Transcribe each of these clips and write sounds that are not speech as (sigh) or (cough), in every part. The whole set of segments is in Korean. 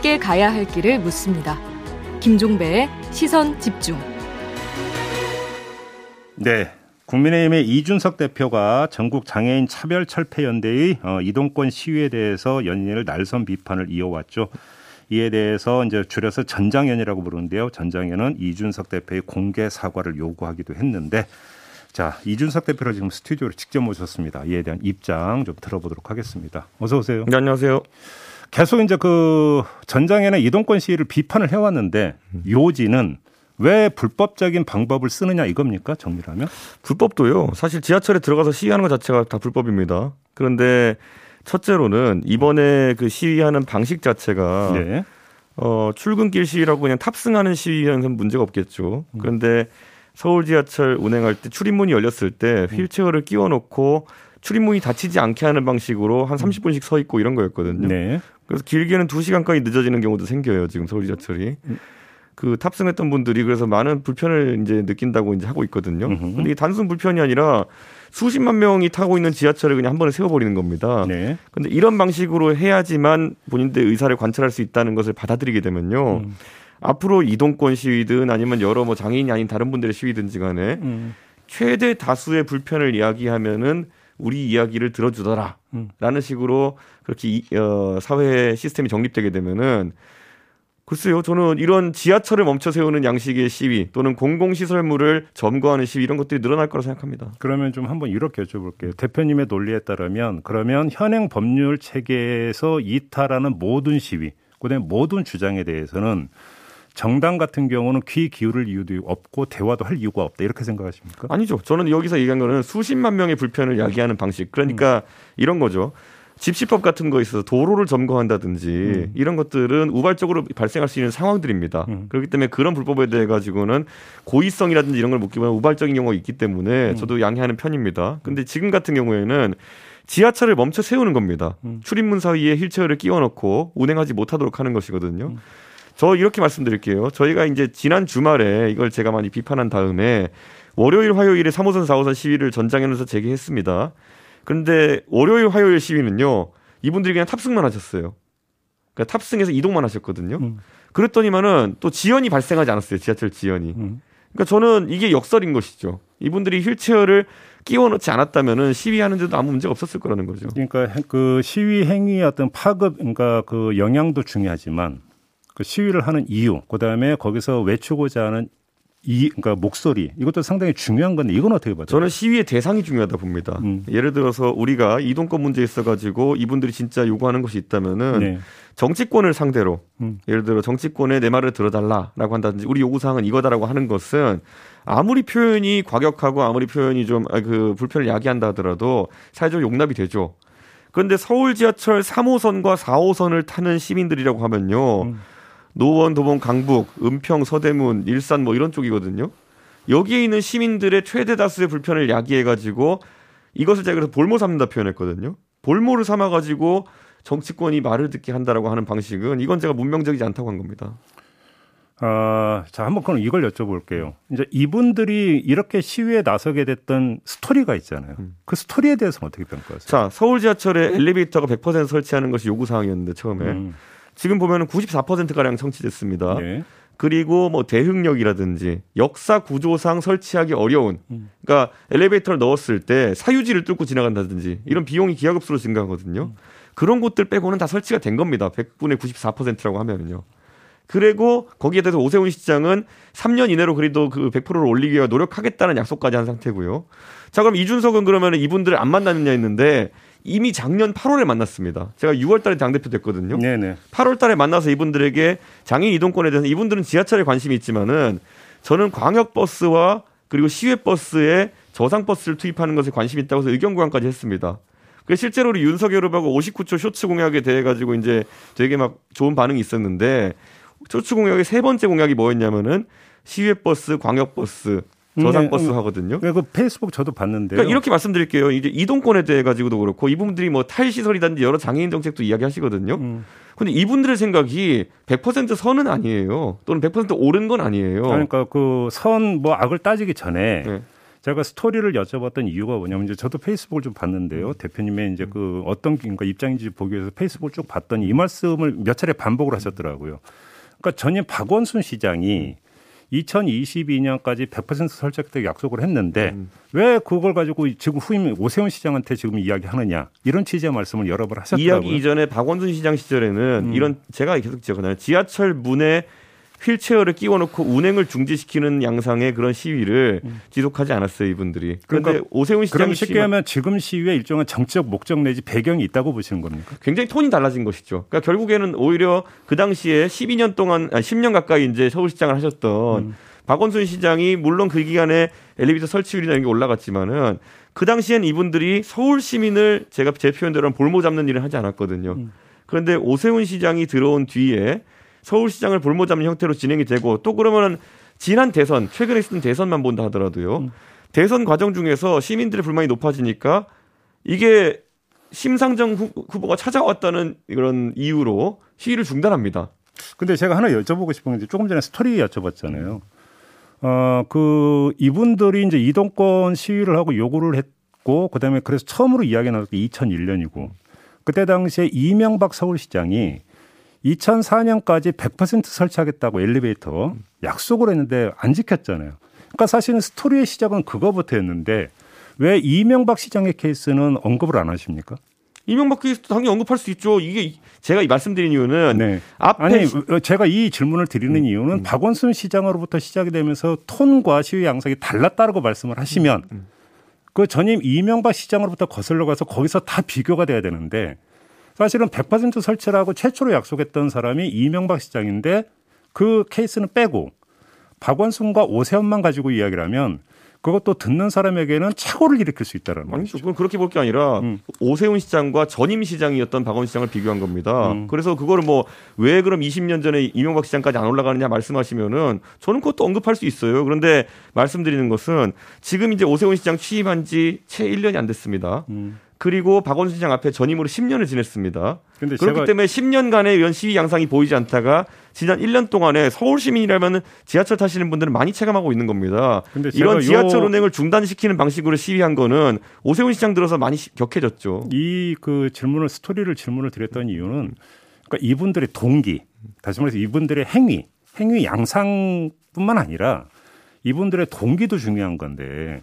함께 가야 할 길을 묻습니다. 김종배의 시선 집중. 네. 국민의힘의 이준석 대표가 전국 장애인 차별 철폐 연대의 어, 이동권 시위에 대해서 연인을 날선 비판을 이어왔죠. 이에 대해서 이제 줄여서 전장연이라고 부르는데요. 전장연은 이준석 대표의 공개 사과를 요구하기도 했는데 자, 이준석 대표를 지금 스튜디오로 직접 모셨습니다. 이에 대한 입장 좀 들어보도록 하겠습니다. 어서 오세요. 네, 안녕하세요. 계속 이제 그 전장에는 이동권 시위를 비판을 해왔는데 요지는 왜 불법적인 방법을 쓰느냐 이겁니까 정리하면? 불법도요. 사실 지하철에 들어가서 시위하는 것 자체가 다 불법입니다. 그런데 첫째로는 이번에 그 시위하는 방식 자체가 네. 어, 출근길 시위라고 그냥 탑승하는 시위는 문제가 없겠죠. 그런데 서울 지하철 운행할 때 출입문이 열렸을 때 휠체어를 끼워 놓고 출입문이 닫히지 않게 하는 방식으로 한 30분씩 서 있고 이런 거였거든요. 네. 그래서 길게는 2시간까지 늦어지는 경우도 생겨요. 지금 서울 지하철이. 그 탑승했던 분들이 그래서 많은 불편을 이제 느낀다고 이제 하고 있거든요. 근데 이게 단순 불편이 아니라 수십만 명이 타고 있는 지하철을 그냥 한 번에 세워버리는 겁니다. 네. 근데 이런 방식으로 해야지만 본인들의 의사를 관찰할 수 있다는 것을 받아들이게 되면요. 음. 앞으로 이동권 시위든 아니면 여러 뭐 장애인이 아닌 다른 분들의 시위든지 간에 음. 최대 다수의 불편을 이야기하면은 우리 이야기를 들어주더라. 음. 라는 식으로 그렇게 이, 어, 사회 시스템이 정립되게 되면은 글쎄요, 저는 이런 지하철을 멈춰 세우는 양식의 시위 또는 공공시설물을 점거하는 시위 이런 것들이 늘어날 거라 생각합니다. 그러면 좀 한번 이렇게 여쭤볼게요. 대표님의 논리에 따르면 그러면 현행 법률 체계에서 이탈하는 모든 시위, 그다음에 모든 주장에 대해서는 정당 같은 경우는 귀 기울일 이유도 없고 대화도 할 이유가 없다 이렇게 생각하십니까? 아니죠. 저는 여기서 얘기한 거는 수십만 명의 불편을 야기하는 방식. 그러니까 음. 이런 거죠. 집시법 같은 거 있어서 도로를 점거한다든지 음. 이런 것들은 우발적으로 발생할 수 있는 상황들입니다. 음. 그렇기 때문에 그런 불법에 대해 가지고는 고의성이라든지 이런 걸 묻기보다 우발적인 경우가 있기 때문에 음. 저도 양해하는 편입니다. 근데 지금 같은 경우에는 지하철을 멈춰 세우는 겁니다. 음. 출입문 사이에 휠체어를 끼워 넣고 운행하지 못하도록 하는 것이거든요. 음. 저 이렇게 말씀드릴게요. 저희가 이제 지난 주말에 이걸 제가 많이 비판한 다음에 월요일, 화요일에 3호선, 4호선 시위를 전장에서 재개했습니다. 그런데 월요일, 화요일 시위는요, 이분들이 그냥 탑승만 하셨어요. 그러니까 탑승해서 이동만 하셨거든요. 음. 그랬더니만은 또 지연이 발생하지 않았어요. 지하철 지연이. 음. 그러니까 저는 이게 역설인 것이죠. 이분들이 휠체어를 끼워 넣지 않았다면은 시위하는데도 아무 문제가 없었을 거라는 거죠. 그러니까 그 시위 행위의 어떤 파급, 그러니까 그 영향도 중요하지만 그 시위를 하는 이유, 그 다음에 거기서 외치고자 하는 이 그러니까 목소리 이것도 상당히 중요한 건데 이건 어떻게 봐요? 저는 시위의 대상이 중요하다 봅니다. 음. 예를 들어서 우리가 이동권 문제에 있어 가지고 이분들이 진짜 요구하는 것이 있다면은 네. 정치권을 상대로 음. 예를 들어 정치권에 내 말을 들어달라라고 한다든지 우리 요구 사항은 이거다라고 하는 것은 아무리 표현이 과격하고 아무리 표현이 좀 그 불편을 야기한다 하더라도 사회적 용납이 되죠. 그런데 서울 지하철 3호선과 4호선을 타는 시민들이라고 하면요. 음. 노원, 도봉, 강북, 은평, 서대문, 일산 뭐 이런 쪽이거든요. 여기에 있는 시민들의 최대 다수의 불편을 야기해가지고 이것을 제가 그래서 볼모 삼는다 표현했거든요. 볼모를 삼아가지고 정치권이 말을 듣게 한다라고 하는 방식은 이건 제가 문명적이지 않다고 한 겁니다. 아, 자, 한번 그럼 이걸 여쭤볼게요. 이제 이분들이 이렇게 시위에 나서게 됐던 스토리가 있잖아요. 음. 그 스토리에 대해서는 어떻게 평가하세요? 자, 서울 지하철에 엘리베이터가 100% 설치하는 것이 요구사항이었는데, 처음에. 음. 지금 보면은 94%가량 성취됐습니다. 네. 그리고 뭐 대흥역이라든지 역사 구조상 설치하기 어려운 음. 그러니까 엘리베이터를 넣었을 때 사유지를 뚫고 지나간다든지 이런 비용이 기하급수로 증가하거든요. 음. 그런 곳들 빼고는 다 설치가 된 겁니다. 100분의 94%라고 하면은요. 그리고 거기에 대해서 오세훈 시장은 3년 이내로 그래도 그 100%를 올리기 위해 노력하겠다는 약속까지 한 상태고요. 자, 그럼 이준석은 그러면 이분들을 안 만나느냐 했는데 이미 작년 8월에 만났습니다. 제가 6월 달에 당대표 됐거든요. 네네. 8월 달에 만나서 이분들에게 장애인 이동권에 대해서 이분들은 지하철에 관심이 있지만은 저는 광역버스와 그리고 시외버스에 저상버스를 투입하는 것에 관심이 있다고 해서 의견 구간까지 했습니다. 그 실제로 우리 윤석열 후보하고 59초 쇼츠 공약에 대해 가지고 이제 되게 막 좋은 반응이 있었는데 쇼츠 공약의 세 번째 공약이 뭐였냐면은 시외버스, 광역버스, 저상버스 네, 하거든요. 네, 그 페이스북 저도 봤는데요. 그러니까 이렇게 말씀드릴게요. 이제 이동권에 대해 가지고도 그렇고 이분들이 뭐 탈시설이든지 여러 장애인 정책도 이야기하시거든요. 음. 근데 이분들의 생각이 100% 선은 아니에요. 또는 100% 옳은 건 아니에요. 그러니까 그 선 뭐 악을 따지기 전에 네. 제가 스토리를 여쭤봤던 이유가 뭐냐면 이제 저도 페이스북을 좀 봤는데요. 대표님의 이제 그 어떤 그러니까 입장인지 보기 위해서 페이스북을 쭉 봤더니 이 말씀을 몇 차례 반복을 하셨더라고요. 그러니까 전임 박원순 시장이 2022년까지 100% 설정되게 약속을 했는데 음. 왜 그걸 가지고 지금 후임 오세훈 시장한테 지금 이야기하느냐 이런 취지의 말씀을 여러 번 하셨더라고요. 이야기 이전에 박원순 시장 시절에는 음. 이런 제가 계속 지적하잖아요. 지하철 문에 휠체어를 끼워놓고 운행을 중지시키는 양상의 그런 시위를 음. 지속하지 않았어요 이분들이. 그런데 그러니까 오세훈 시장 그럼 쉽게 하면 지금 시위에 일종의 정치적 목적 내지 배경이 있다고 보시는 겁니까? 굉장히 톤이 달라진 것이죠. 그러니까 결국에는 오히려 그 당시에 12년 동안 아니 10년 가까이 이제 서울시장을 하셨던 음. 박원순 시장이 물론 그 기간에 엘리베이터 설치율이나 이런 게 올라갔지만은 그 당시엔 이분들이 서울 시민을 제가 제 표현대로 볼모 잡는 일을 하지 않았거든요. 음. 그런데 오세훈 시장이 들어온 뒤에 서울시장을 볼모 잡는 형태로 진행이 되고 또 그러면은 지난 대선 최근에 있었던 대선만 본다 하더라도요. 음. 대선 과정 중에서 시민들의 불만이 높아지니까 이게 심상정 후보가 찾아왔다는 그런 이유로 시위를 중단합니다. 근데 제가 하나 여쭤보고 싶은 게 조금 전에 스토리 여쭤봤잖아요. 어, 그 이분들이 이제 이동권 시위를 하고 요구를 했고 그다음에 그래서 처음으로 이야기 나왔던 게 2001년이고 그때 당시에 이명박 서울시장이 2004년까지 100% 설치하겠다고 엘리베이터 약속을 했는데 안 지켰잖아요. 그러니까 사실은 스토리의 시작은 그거부터였는데 왜 이명박 시장의 케이스는 언급을 안 하십니까? 이명박 케이스 당연히 언급할 수 있죠. 이게 제가 말씀드린 이유는 네. 앞에 아니 제가 이 질문을 드리는 음, 이유는 음. 박원순 시장으로부터 시작이 되면서 톤과 시위 양상이 달랐다라고 말씀을 하시면 음, 음. 그 전임 이명박 시장으로부터 거슬러 가서 거기서 다 비교가 돼야 되는데 사실은 100% 설치라고 최초로 약속했던 사람이 이명박 시장인데 그 케이스는 빼고 박원순과 오세훈만 가지고 이야기를 하면 그것도 듣는 사람에게는 착오를 일으킬 수 있다는 거죠. 아니죠. 그건 그렇게 볼 게 아니라 음. 오세훈 시장과 전임 시장이었던 박원 시장을 비교한 겁니다. 음. 그래서 그거를 뭐 왜 그럼 20년 전에 이명박 시장까지 안 올라가느냐 말씀하시면은 저는 그것도 언급할 수 있어요. 그런데 말씀드리는 것은 지금 이제 오세훈 시장 취임한 지 채 1년이 안 됐습니다. 음. 그리고 박원순 시장 앞에 전임으로 10년을 지냈습니다. 그렇기 제가... 때문에 10년간의 이런 시위 양상이 보이지 않다가 지난 1년 동안에 서울 시민이라면 지하철 타시는 분들은 많이 체감하고 있는 겁니다. 이런 지하철 요... 운행을 중단시키는 방식으로 시위한 거는 오세훈 시장 들어서 많이 격해졌죠. 이 그 질문을 스토리를 질문을 드렸던 이유는 그러니까 이분들의 동기, 다시 말해서 이분들의 행위, 행위 양상뿐만 아니라 이분들의 동기도 중요한 건데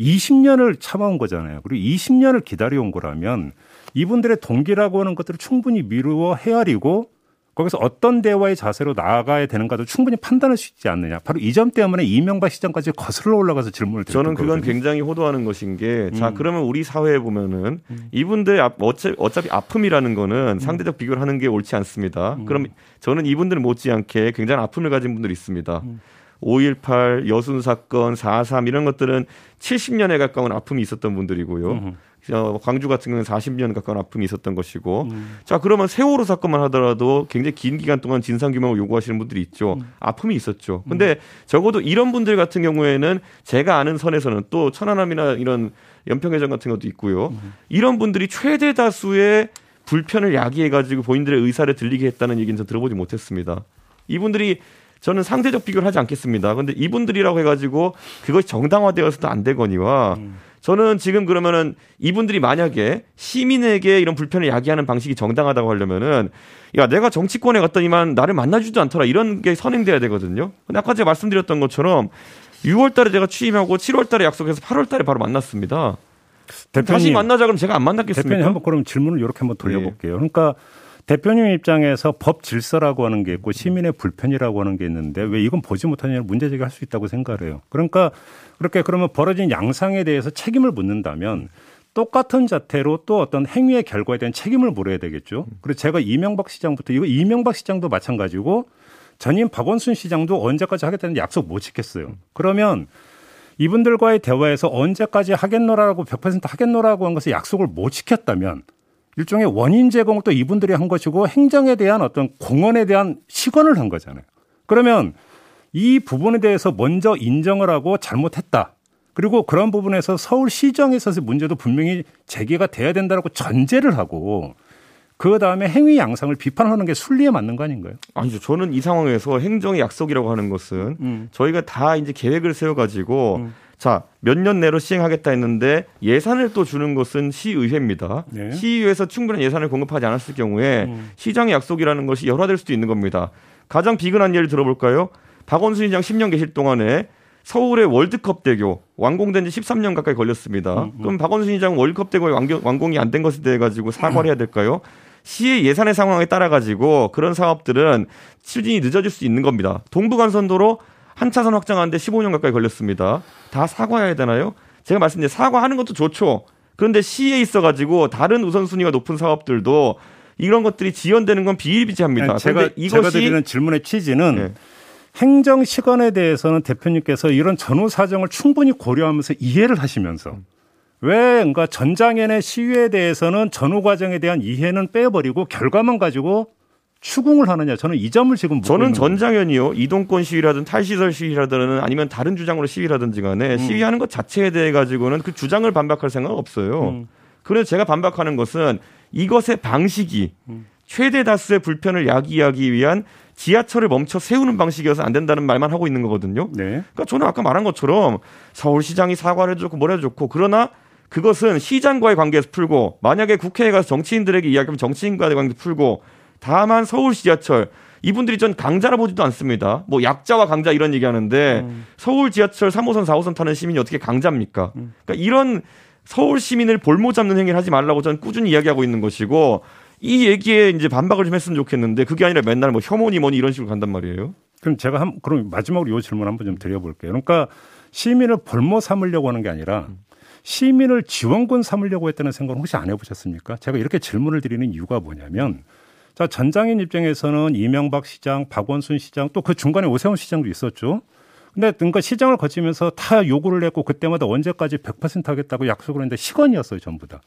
20년을 참아온 거잖아요. 그리고 20년을 기다려온 거라면 이분들의 동기라고 하는 것들을 충분히 미루어 헤아리고 거기서 어떤 대화의 자세로 나아가야 되는가도 충분히 판단할 수 있지 않느냐. 바로 이 점 때문에 이명박 시장까지 거슬러 올라가서 질문을 드렸던 저는 그건 거거든요. 굉장히 호도하는 것인 게, 자 음. 그러면 우리 사회에 보면은 음. 이분들 어차피, 어차피 아픔이라는 거는 음. 상대적 비교를 하는 게 옳지 않습니다. 음. 그럼 저는 이분들 못지않게 굉장히 아픔을 가진 분들이 있습니다. 음. 5.18 여순 사건, 4.3 이런 것들은 70년에 가까운 아픔이 있었던 분들이고요. 음. 어, 광주 같은 경우는 40년 가까운 아픔이 있었던 것이고. 음. 자, 그러면 세월호 사건만 하더라도 굉장히 긴 기간 동안 진상 규명을 요구하시는 분들이 있죠. 음. 아픔이 있었죠. 근데 음. 적어도 이런 분들 같은 경우에는 제가 아는 선에서는 또 천안함이나 이런 연평해전 같은 것도 있고요. 음. 이런 분들이 최대 다수의 불편을 야기해 가지고 본인들의 의사를 들리게 했다는 얘기는 저 들어보지 못했습니다. 이분들이 저는 상대적 비교를 하지 않겠습니다. 근데 이분들이라고 해가지고 그것이 정당화되어서도 안 되거니와 음. 저는 지금 그러면은 이분들이 만약에 시민에게 이런 불편을 야기하는 방식이 정당하다고 하려면은 야 내가 정치권에 갔더니만 나를 만나주지도 않더라 이런 게 선행돼야 되거든요. 근데 아까 제가 말씀드렸던 것처럼 6월달에 제가 취임하고 7월달에 약속해서 8월달에 바로 만났습니다. 대표님, 다시 만나자 그럼 제가 안 만났겠습니까? 대표님 한번 그럼 질문을 이렇게 한번 돌려볼게요. 네. 그러니까 대표님 입장에서 법 질서라고 하는 게 있고 시민의 불편이라고 하는 게 있는데 왜 이건 보지 못하냐 문제 제기할 수 있다고 생각을 해요. 그러니까 그렇게 그러면 벌어진 양상에 대해서 책임을 묻는다면 똑같은 자태로 또 어떤 행위의 결과에 대한 책임을 물어야 되겠죠. 그리고 제가 이명박 시장부터 이거 이명박 시장도 마찬가지고 전임 박원순 시장도 언제까지 하겠다는 약속 못 지켰어요. 그러면 이분들과의 대화에서 언제까지 하겠노라고 100% 하겠노라고 한 것을 약속을 못 지켰다면 일종의 원인 제공을 또 이분들이 한 것이고 행정에 대한 어떤 공헌에 대한 시건을 한 거잖아요. 그러면 이 부분에 대해서 먼저 인정을 하고 잘못했다. 그리고 그런 부분에서 서울시정에서의 문제도 분명히 제기가 돼야 된다라고 전제를 하고 그 다음에 행위 양상을 비판하는 게 순리에 맞는 거 아닌가요? 아니죠. 저는 이 상황에서 행정의 약속이라고 하는 것은 음. 저희가 다 이제 계획을 세워가지고 음. 자, 몇 년 내로 시행하겠다 했는데 예산을 또 주는 것은 시의회입니다. 네. 시의회에서 충분한 예산을 공급하지 않았을 경우에 음. 시장의 약속이라는 것이 열화될 수도 있는 겁니다. 가장 비근한 예를 들어볼까요? 박원순 시장 10년 계실 동안에 서울의 월드컵 대교 완공된 지 13년 가까이 걸렸습니다. 음, 음. 그럼 박원순 시장 월드컵 대교 완공이 안 된 것에 대해 가지고 사과를 해야 될까요? 시의 예산의 상황에 따라 가지고 그런 사업들은 추진이 늦어질 수 있는 겁니다. 동부간선도로 한 차선 확장하는데 15년 가까이 걸렸습니다. 다 사과해야 되나요? 제가 말씀드린 사과하는 것도 좋죠. 그런데 시에 있어가지고 다른 우선순위가 높은 사업들도 이런 것들이 지연되는 건 비일비재합니다. 제가 이것이 제가 드리는 질문의 취지는 네. 행정 시간에 대해서는 대표님께서 이런 전후 사정을 충분히 고려하면서 이해를 하시면서 왜 그러니까 전장현의 시위에 대해서는 전후 과정에 대한 이해는 빼버리고 결과만 가지고 추궁을 하느냐 저는 이 점을 지금 저는 전장현이요 이동권 시위라든 탈시설 시위라든 아니면 다른 주장으로 시위라든지 간에 음. 시위하는 것 자체에 대해 가지고는 그 주장을 반박할 생각 없어요. 음. 그래서 제가 반박하는 것은 이것의 방식이 음. 최대 다수의 불편을 야기하기 위한 지하철을 멈춰 세우는 방식이어서 안 된다는 말만 하고 있는 거거든요. 네. 그러니까 저는 아까 말한 것처럼 서울시장이 사과를 해줬고 뭘 해줬고 그러나 그것은 시장과의 관계에서 풀고 만약에 국회에 가서 정치인들에게 이야기하면 정치인과의 관계 풀고 다만 서울 지하철 이분들이 전 강자라 보지도 않습니다. 뭐 약자와 강자 이런 얘기하는데 음. 서울 지하철 3호선 4호선 타는 시민이 어떻게 강자입니까? 음. 그러니까 이런 서울 시민을 볼모 잡는 행위를 하지 말라고 저는 꾸준히 이야기하고 있는 것이고 이 얘기에 이제 반박을 좀 했으면 좋겠는데 그게 아니라 맨날 뭐 혐오니 뭐니 이런 식으로 간단 말이에요. 그럼 제가 한 그럼 마지막으로 이 질문 한번 좀 드려볼게요. 그러니까 시민을 볼모 삼으려고 하는 게 아니라 시민을 지원군 삼으려고 했다는 생각은 혹시 안 해보셨습니까? 제가 이렇게 질문을 드리는 이유가 뭐냐면 자 전장인 입장에서는 이명박 시장, 박원순 시장 또 그 중간에 오세훈 시장도 있었죠. 근데 그러니까 시장을 거치면서 다 요구를 했고 그때마다 언제까지 100% 하겠다고 약속을 했는데 시건이었어요 전부 다.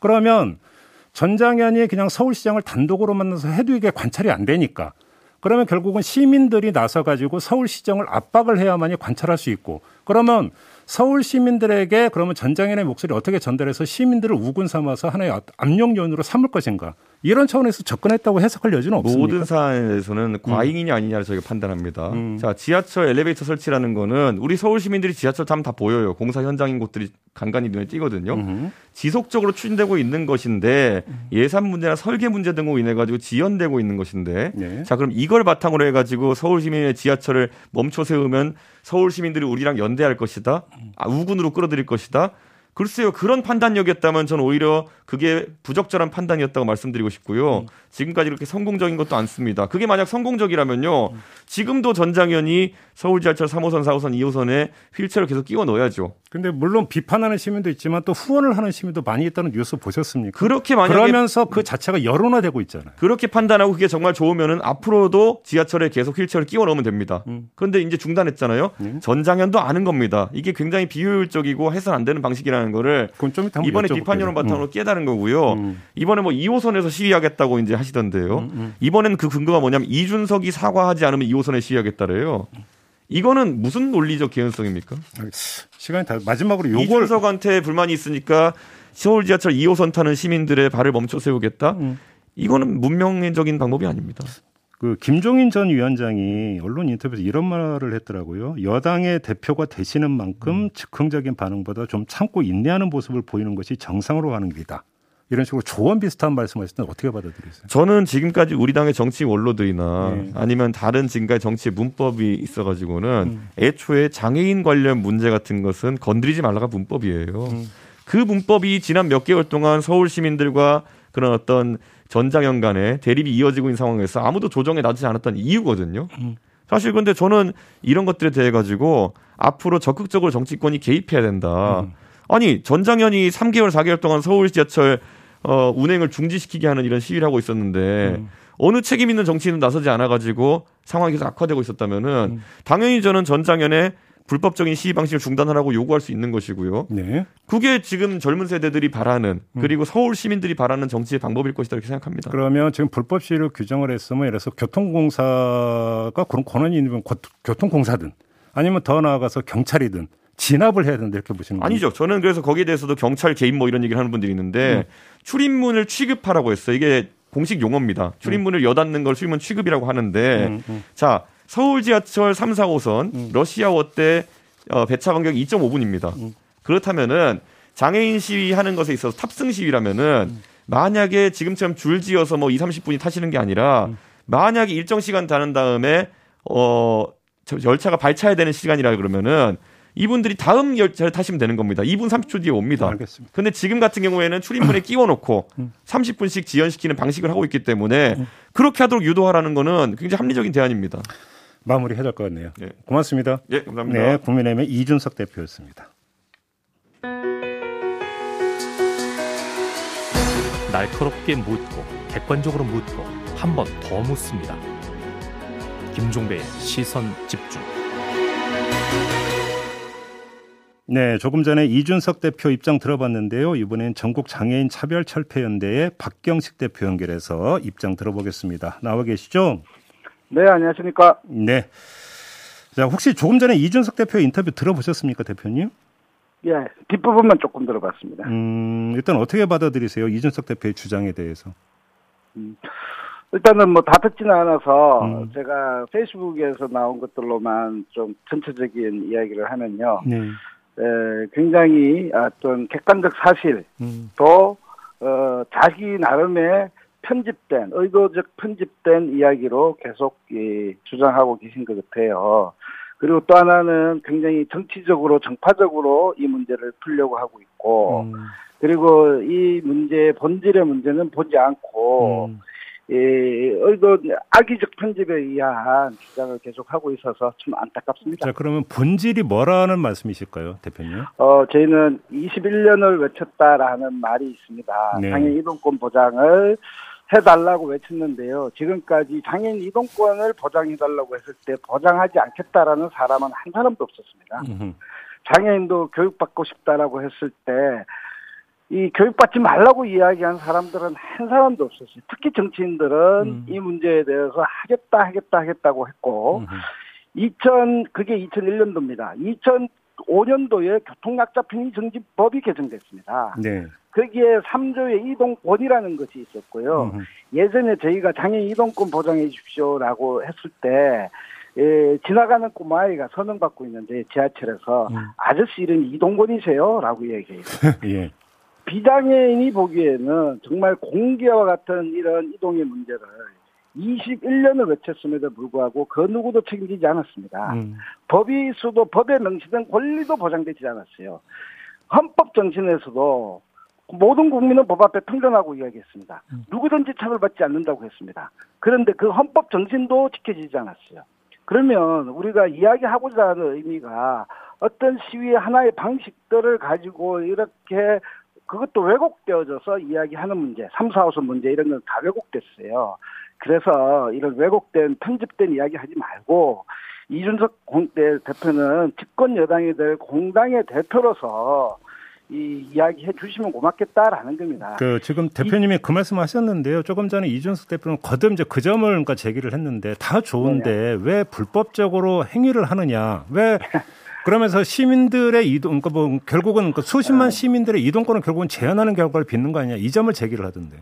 그러면 전장현이 그냥 서울시장을 단독으로 만나서 해도 이게 관찰이 안 되니까 그러면 결국은 시민들이 나서 가지고 서울시장을 압박을 해야만이 관찰할 수 있고 그러면 서울 시민들에게 그러면 전장현의 목소리 어떻게 전달해서 시민들을 우군 삼아서 하나의 압력 요인으로 삼을 것인가 이런 차원에서 접근했다고 해석할 여지는 없습니다. 모든 사안에서는 음. 과잉이냐 아니냐를 저희가 판단합니다. 음. 자 지하철 엘리베이터 설치라는 거는 우리 서울 시민들이 지하철 타면 다 보여요. 공사 현장인 곳들이 간간히 눈에 띄거든요. 음. 지속적으로 추진되고 있는 것인데 예산 문제나 설계 문제 등으로 인해 가지고 지연되고 있는 것인데 네. 자 그럼 이걸 바탕으로 해 가지고 서울 시민의 지하철을 멈춰 세우면 서울 시민들이 우리랑 연대할 것이다. 아, 우군으로 끌어들일 것이다. 글쎄요 그런 판단력이었다면 저는 오히려 그게 부적절한 판단이었다고 말씀드리고 싶고요. 음. 지금까지 그렇게 성공적인 것도 않습니다. 그게 만약 성공적이라면요. 음. 지금도 전 장현이 서울 지하철 3호선, 4호선, 2호선에 휠체어를 계속 끼워 넣어야죠. 근데 물론 비판하는 시민도 있지만 또 후원을 하는 시민도 많이 있다는 뉴스 보셨습니까? 그렇게 만약에 그러면서 그 자체가 여론화되고 있잖아요. 그렇게 판단하고 그게 정말 좋으면은 앞으로도 지하철에 계속 휠체어를 끼워 넣으면 됩니다. 음. 그런데 이제 중단했잖아요. 음. 전장현도 아는 겁니다. 이게 굉장히 비효율적이고 해선 안 되는 방식이라는 거를 이번에 비판 여론 바탕으로 음. 깨달은 거고요. 음. 이번에 뭐 2호선에서 시위하겠다고 이제 하시던데요. 음, 음. 이번에는 그 근거가 뭐냐면 이준석이 사과하지 않으면 2호선에 시위하겠다래요. 이거는 무슨 논리적 개연성입니까? 시간이 다 마지막으로 요걸 이준석한테 불만이 있으니까 서울 지하철 2호선 타는 시민들의 발을 멈춰 세우겠다. 음. 이거는 문명적인 방법이 아닙니다. 그 김종인 전 위원장이 언론 인터뷰에서 이런 말을 했더라고요. 여당의 대표가 되시는 만큼 음. 즉흥적인 반응보다 좀 참고 인내하는 모습을 보이는 것이 정상으로 가는 길이다. 이런 식으로 조언 비슷한 말씀하실 때는 어떻게 받아들이세요? 저는 지금까지 우리 당의 정치 원로들이나 네. 아니면 다른 지금까지 정치 문법이 있어가지고는 음. 애초에 장애인 관련 문제 같은 것은 건드리지 말라가 문법이에요. 음. 그 문법이 지난 몇 개월 동안 서울 시민들과 그런 어떤 전장현 간의 대립이 이어지고 있는 상황에서 아무도 조정에 나서지 않았던 이유거든요. 음. 사실 근데 저는 이런 것들에 대해 가지고 앞으로 적극적으로 정치권이 개입해야 된다. 음. 아니 전장현이 3개월 4개월 동안 서울 지하철 어, 운행을 중지시키게 하는 이런 시위를 하고 있었는데 음. 어느 책임 있는 정치인은 나서지 않아 가지고 상황이 계속 악화되고 있었다면은 음. 당연히 저는 전장현의 불법적인 시위 방식을 중단하라고 요구할 수 있는 것이고요. 네. 그게 지금 젊은 세대들이 바라는 음. 그리고 서울 시민들이 바라는 정치의 방법일 것이다 이렇게 생각합니다. 그러면 지금 불법 시위를 규정을 했으면 예를 들어서 교통공사가 그런 권한이 있는 교통공사든 아니면 더 나아가서 경찰이든 진압을 해야 된다 이렇게 보시는 거예요? 아니죠. 저는 그래서 거기에 대해서도 경찰 개입 뭐 이런 얘기를 하는 분들이 있는데 음. 출입문을 취급하라고 했어요. 이게 공식 용어입니다. 출입문을 음. 여닫는 걸 출입문 취급이라고 하는데 음, 음. 자 서울 지하철 3, 4호선 음. 러시아워 때 어, 배차 간격 2.5분입니다. 음. 그렇다면은 장애인 시위하는 것에 있어서 탑승 시위라면은 음. 만약에 지금처럼 줄지어서 뭐 2, 30분이 타시는 게 아니라 음. 만약에 일정 시간 다는 다음에 어 열차가 발차야 되는 시간이라 그러면은 이분들이 다음 열차를 타시면 되는 겁니다. 2분 30초 뒤에 옵니다. 알겠습니다. 근데 지금 같은 경우에는 출입문에 끼워 놓고 30분씩 음. 지연시키는 방식을 하고 있기 때문에 음. 그렇게 하도록 유도하라는 거는 굉장히 합리적인 대안입니다. 마무리 해야 될 것 같네요. 네. 고맙습니다. 예, 감사합니다. 네, 국민의힘의 이준석 대표였습니다. 날카롭게 묻고 객관적으로 묻고 한 번 더 묻습니다. 김종배의 시선 집중. 네, 조금 전에 이준석 대표 입장 들어봤는데요. 이번엔 전국 장애인 차별 철폐 연대의 박경식 대표 연결해서 입장 들어보겠습니다. 나와 계시죠? 네, 안녕하십니까? 네. 자, 혹시 조금 전에 이준석 대표 인터뷰 들어보셨습니까, 대표님? 예, 뒷부분만 조금 들어봤습니다. 음, 일단 어떻게 받아들이세요? 이준석 대표의 주장에 대해서? 음, 일단은 뭐 다 듣지는 않아서 음. 제가 페이스북에서 나온 것들로만 좀 전체적인 이야기를 하면요. 네. 에, 굉장히 어떤 객관적 사실 음. 또 어, 자기 나름의 편집된 의도적 편집된 이야기로 계속 이, 주장하고 계신 것 같아요. 그리고 또 하나는 굉장히 정치적으로 정파적으로 이 문제를 풀려고 하고 있고 음. 그리고 이 문제의 본질의 문제는 보지 않고 음. 이 의도 악의적 편집에 의한 주장을 계속 하고 있어서 좀 안타깝습니다. 자 그러면 본질이 뭐라는 말씀이실까요, 대표님? 어 저희는 21년을 외쳤다라는 말이 있습니다. 네. 장애 이동권 보장을 해달라고 외쳤는데요. 지금까지 장애인 이동권을 보장해달라고 했을 때 보장하지 않겠다라는 사람은 한 사람도 없었습니다. 장애인도 교육받고 싶다라고 했을 때 이 교육받지 말라고 이야기한 사람들은 한 사람도 없었어요. 특히 정치인들은 음. 이 문제에 대해서 하겠다 하겠다 하겠다고 했고 음흠. 2000 그게 2001년도입니다. 2005년도에 교통약자 편의 정지법이 개정됐습니다. 네. 거기에 3조의 이동권이라는 것이 있었고요. 음. 예전에 저희가 장애인 이동권 보장해 주십시오라고 했을 때 예, 지나가는 꼬마아이가 서명받고 있는데 지하철에서 음. 아저씨 이름 이동권이세요? 라고 얘기해요. (laughs) 예. 비장애인이 보기에는 정말 공기와 같은 이런 이동의 문제를 21년을 외쳤음에도 불구하고 그 누구도 책임지지 않았습니다. 음. 법이 있어도 법에 명시된 권리도 보장되지 않았어요. 헌법 정신에서도 모든 국민은 법 앞에 평등하고 이야기했습니다. 음. 누구든지 처벌받지 않는다고 했습니다. 그런데 그 헌법 정신도 지켜지지 않았어요. 그러면 우리가 이야기하고자 하는 의미가 어떤 시위의 하나의 방식들을 가지고 이렇게 그것도 왜곡되어져서 이야기하는 문제, 3, 4호선 문제 이런 건 다 왜곡됐어요. 그래서 이런 왜곡된 편집된 이야기 하지 말고 이준석 대표는 집권 여당이 될 공당의 대표로서 이 이야기해 주시면 고맙겠다라는 겁니다. 그 지금 대표님이 이, 그 말씀하셨는데요. 조금 전에 이준석 대표는 거듭 이제 그 점을 그러니까 제기를 했는데 다 좋은데 네네. 왜 불법적으로 행위를 하느냐? 왜 (laughs) 그러면서 시민들의 이동, 그러니까 뭐 결국은 그 수십만 네. 시민들의 이동권을 결국은 제한하는 결과를 빚는 거 아니냐? 이 점을 제기를 하던데.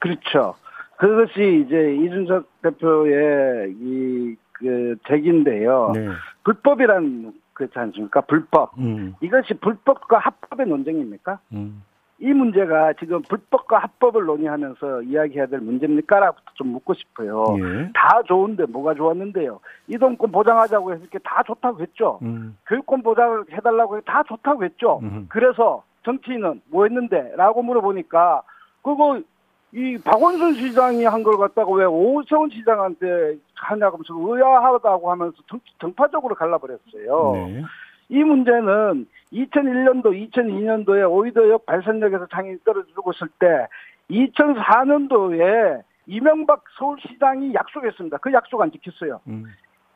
그렇죠. 그것이 이제 이준석 대표의 이 그 제기인데요. 네. 불법이란 그렇지 않습니까? 불법. 음. 이것이 불법과 합법의 논쟁입니까? 음. 이 문제가 지금 불법과 합법을 논의하면서 이야기해야 될 문제입니까? 라부터 좀 묻고 싶어요. 예. 다 좋은데 뭐가 좋았는데요. 이동권 보장하자고 했을 때 다 좋다고 했죠. 음. 교육권 보장을 해달라고 해서 다 좋다고 했죠. 음. 그래서 정치인은 뭐 했는데? 라고 물어보니까 그거 이 박원순 시장이 한 걸 갖다가 왜 오세훈 시장한테 하냐고 하면서 의아하다고 하면서 정, 정파적으로 갈라버렸어요. 네. 이 문제는 2001년도, 2002년도에 오이도역 발산역에서 장애인이 떨어지고 있을 때 2004년도에 이명박 서울시장이 약속했습니다. 그 약속 안 지켰어요. 음.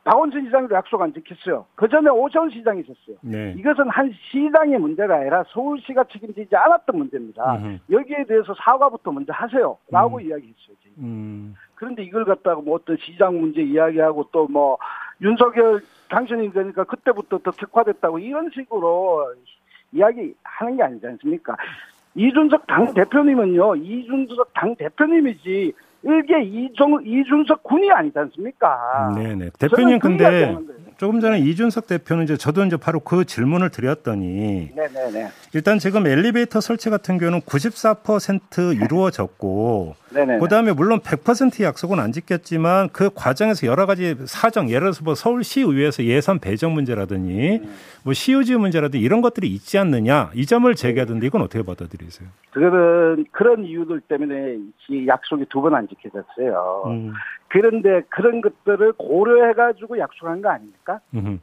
박원순 시장도 약속 안 지켰어요. 그 전에 오세훈 시장이 있었어요. 네. 이것은 한 시장의 문제가 아니라 서울시가 책임지지 않았던 문제입니다. 음흠. 여기에 대해서 사과부터 먼저 하세요. 라고 음. 이야기했어요. 음. 그런데 이걸 갖다가 뭐 어떤 시장 문제 이야기하고 또 뭐 윤석열 당선이 되니까 그때부터 더 격화됐다고 이런 식으로 이야기하는 게 아니지 않습니까? 이준석 당 대표님은요, 이준석 당 대표님이지 일개 이종, 이준석 군이 아니지 않습니까? 네네. 대표님 근데 조금 전에 이준석 대표는 이제 저도 이제 바로 그 질문을 드렸더니 네네네. 일단 지금 엘리베이터 설치 같은 경우는 94% 이루어졌고 네네네. 그다음에 물론 100% 약속은 안 지켰지만 그 과정에서 여러 가지 사정 예를 들어서 뭐 서울시의회에서 예산 배정 문제라든지 음. 뭐 시유지 문제라든지 이런 것들이 있지 않느냐 이 점을 제기하던데 이건 어떻게 받아들이세요? 그런 그런 이유들 때문에 이 약속이 두 번 안 지켜졌어요. 음. 그런데 그런 것들을 고려해가지고 약속한 거 아닙니까? 음.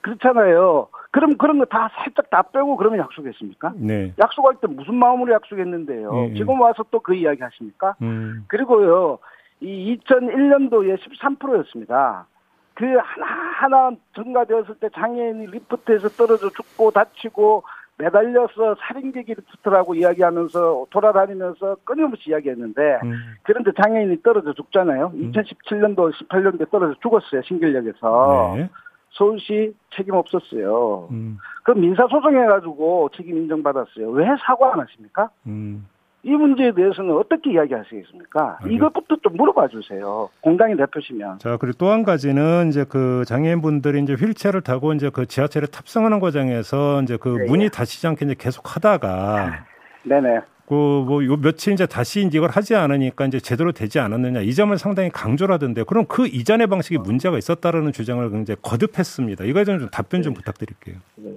그렇잖아요. 그럼 그런 거 다 살짝 다 빼고 그러면 약속했습니까? 네. 약속할 때 무슨 마음으로 약속했는데요. 네. 지금 와서 또 그 이야기 하십니까? 음. 그리고요, 이 2001년도에 13%였습니다. 그 하나하나 증가되었을 때 장애인이 리프트에서 떨어져 죽고 다치고 매달려서 살인기계 리프트라고 이야기하면서 돌아다니면서 끊임없이 이야기했는데 음. 그런데 장애인이 떨어져 죽잖아요. 음. 2017년도 18년도에 떨어져 죽었어요. 신길역에서. 네. 서울시 책임 없었어요. 음. 그럼 민사소송해가지고 책임 인정받았어요. 왜 사과 안 하십니까? 음. 이 문제에 대해서는 어떻게 이야기하시겠습니까? 알겠... 이것부터 좀 물어봐 주세요. 공당의 대표시면. 자, 그리고 또 한 가지는 이제 그 장애인분들이 이제 휠체어를 타고 이제 그 지하철에 탑승하는 과정에서 이제 그 네, 문이 예. 닫히지 않게 이제 계속 하다가 (laughs) 네네. 그뭐요 며칠 이제 다시 이제 이걸 하지 않으니까 이제 제대로 되지 않았느냐 이 점을 상당히 강조를 하던데 그럼 그 이전의 방식이 문제가 있었다라는 주장을 굉장히 거듭했습니다. 이거에 대한 좀 답변 좀 네. 부탁드릴게요. 네.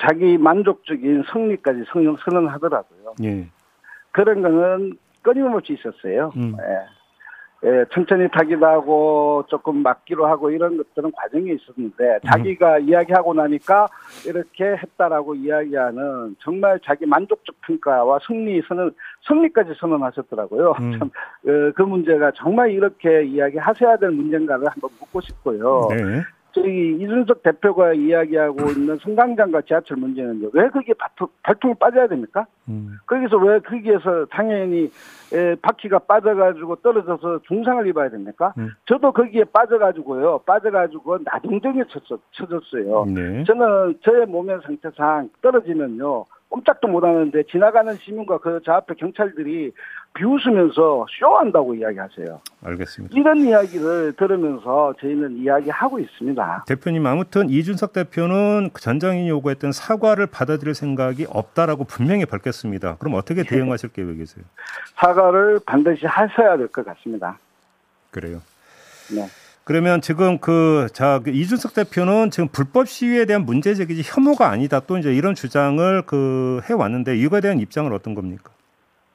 자기 만족적인 승리까지 선언하더라고요. 예. 그런 거는 끊임없이 있었어요. 음. 예. 예, 천천히 타기도 하고 조금 막기로 하고 이런 것들은 과정이 있었는데 음. 자기가 이야기하고 나니까 이렇게 했다라고 이야기하는 정말 자기 만족적 평가와 승리 선언 승리까지 선언하셨더라고요. 음. 참, 어, 그 문제가 정말 이렇게 이야기하셔야 될 문제인가를 한번 묻고 싶고요. 네. 저희 이준석 대표가 이야기하고 (laughs) 있는 승강장과 지하철 문제는요. 왜 그게 발통, 발통이 빠져야 됩니까? 음. 거기서 왜 거기에서 당연히 에, 바퀴가 빠져가지고 떨어져서 중상을 입어야 됩니까? 음. 저도 거기에 빠져가지고요. 빠져가지고 나동정에 쳐졌어요. 네. 저는 저의 몸의 상태상 떨어지면요. 꼼짝도 못 하는데 지나가는 시민과 그 저 앞에 경찰들이 비웃으면서 쇼한다고 이야기하세요. 알겠습니다. 이런 이야기를 들으면서 저희는 이야기하고 있습니다. 대표님 아무튼 이준석 대표는 전장인이 요구했던 사과를 받아들일 생각이 없다라고 분명히 밝혔습니다. 그럼 어떻게 네. 대응하실 계획이세요? 사과를 반드시 하셔야 될 것 같습니다. 그래요. 네. 그러면 지금 그, 자, 그 이준석 대표는 지금 불법 시위에 대한 문제 제기지 혐오가 아니다. 또 이제 이런 주장을 그 해왔는데 이거에 대한 입장은 어떤 겁니까?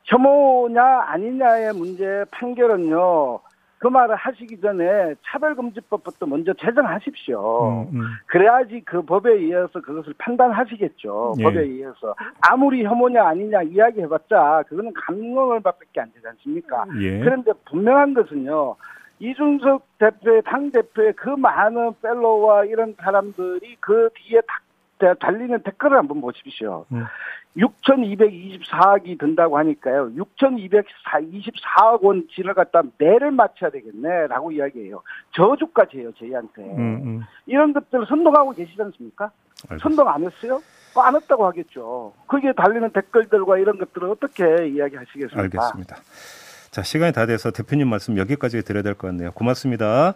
혐오냐 아니냐의 문제 판결은요. 그 말을 하시기 전에 차별금지법부터 먼저 제정하십시오. 음, 음. 그래야지 그 법에 의해서 그것을 판단하시겠죠. 예. 법에 의해서. 아무리 혐오냐 아니냐 이야기해봤자 그거는 감명을 밖에 안 되지 않습니까? 예. 그런데 분명한 것은요. 이준석 대표의 당대표의 그 많은 펠로와 이런 사람들이 그 뒤에 달리는 댓글을 한번 보십시오. 음. 6,224억이 든다고 하니까요. 6,224억 원 지를 갖다 매를 맞춰야 되겠네라고 이야기해요. 저주까지 해요 저희한테. 음, 음. 이런 것들을 선동하고 계시지 않습니까? 알겠습니다. 선동 안 했어요? 안 했다고 하겠죠. 거기에 달리는 댓글들과 이런 것들을 어떻게 이야기하시겠습니까? 알겠습니다. 자, 시간이 다 돼서 대표님 말씀 여기까지 드려야 될 것 같네요. 고맙습니다.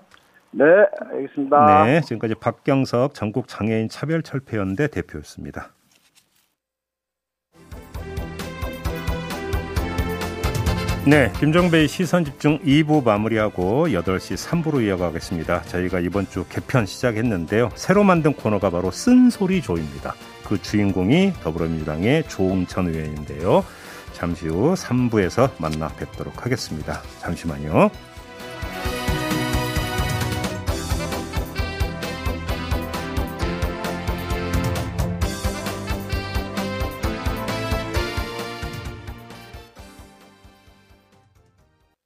네, 알겠습니다. 네, 지금까지 박경석 전국 장애인 차별철폐연대 대표였습니다. 네, 김정배의 시선 집중 2부 마무리하고 8시 3부로 이어가겠습니다. 저희가 이번 주 개편 시작했는데요. 새로 만든 코너가 바로 쓴소리 조입니다. 그 주인공이 더불어민주당의 조웅천 의원인데요. 잠시 후 3부에서 만나 뵙도록 하겠습니다. 잠시만요.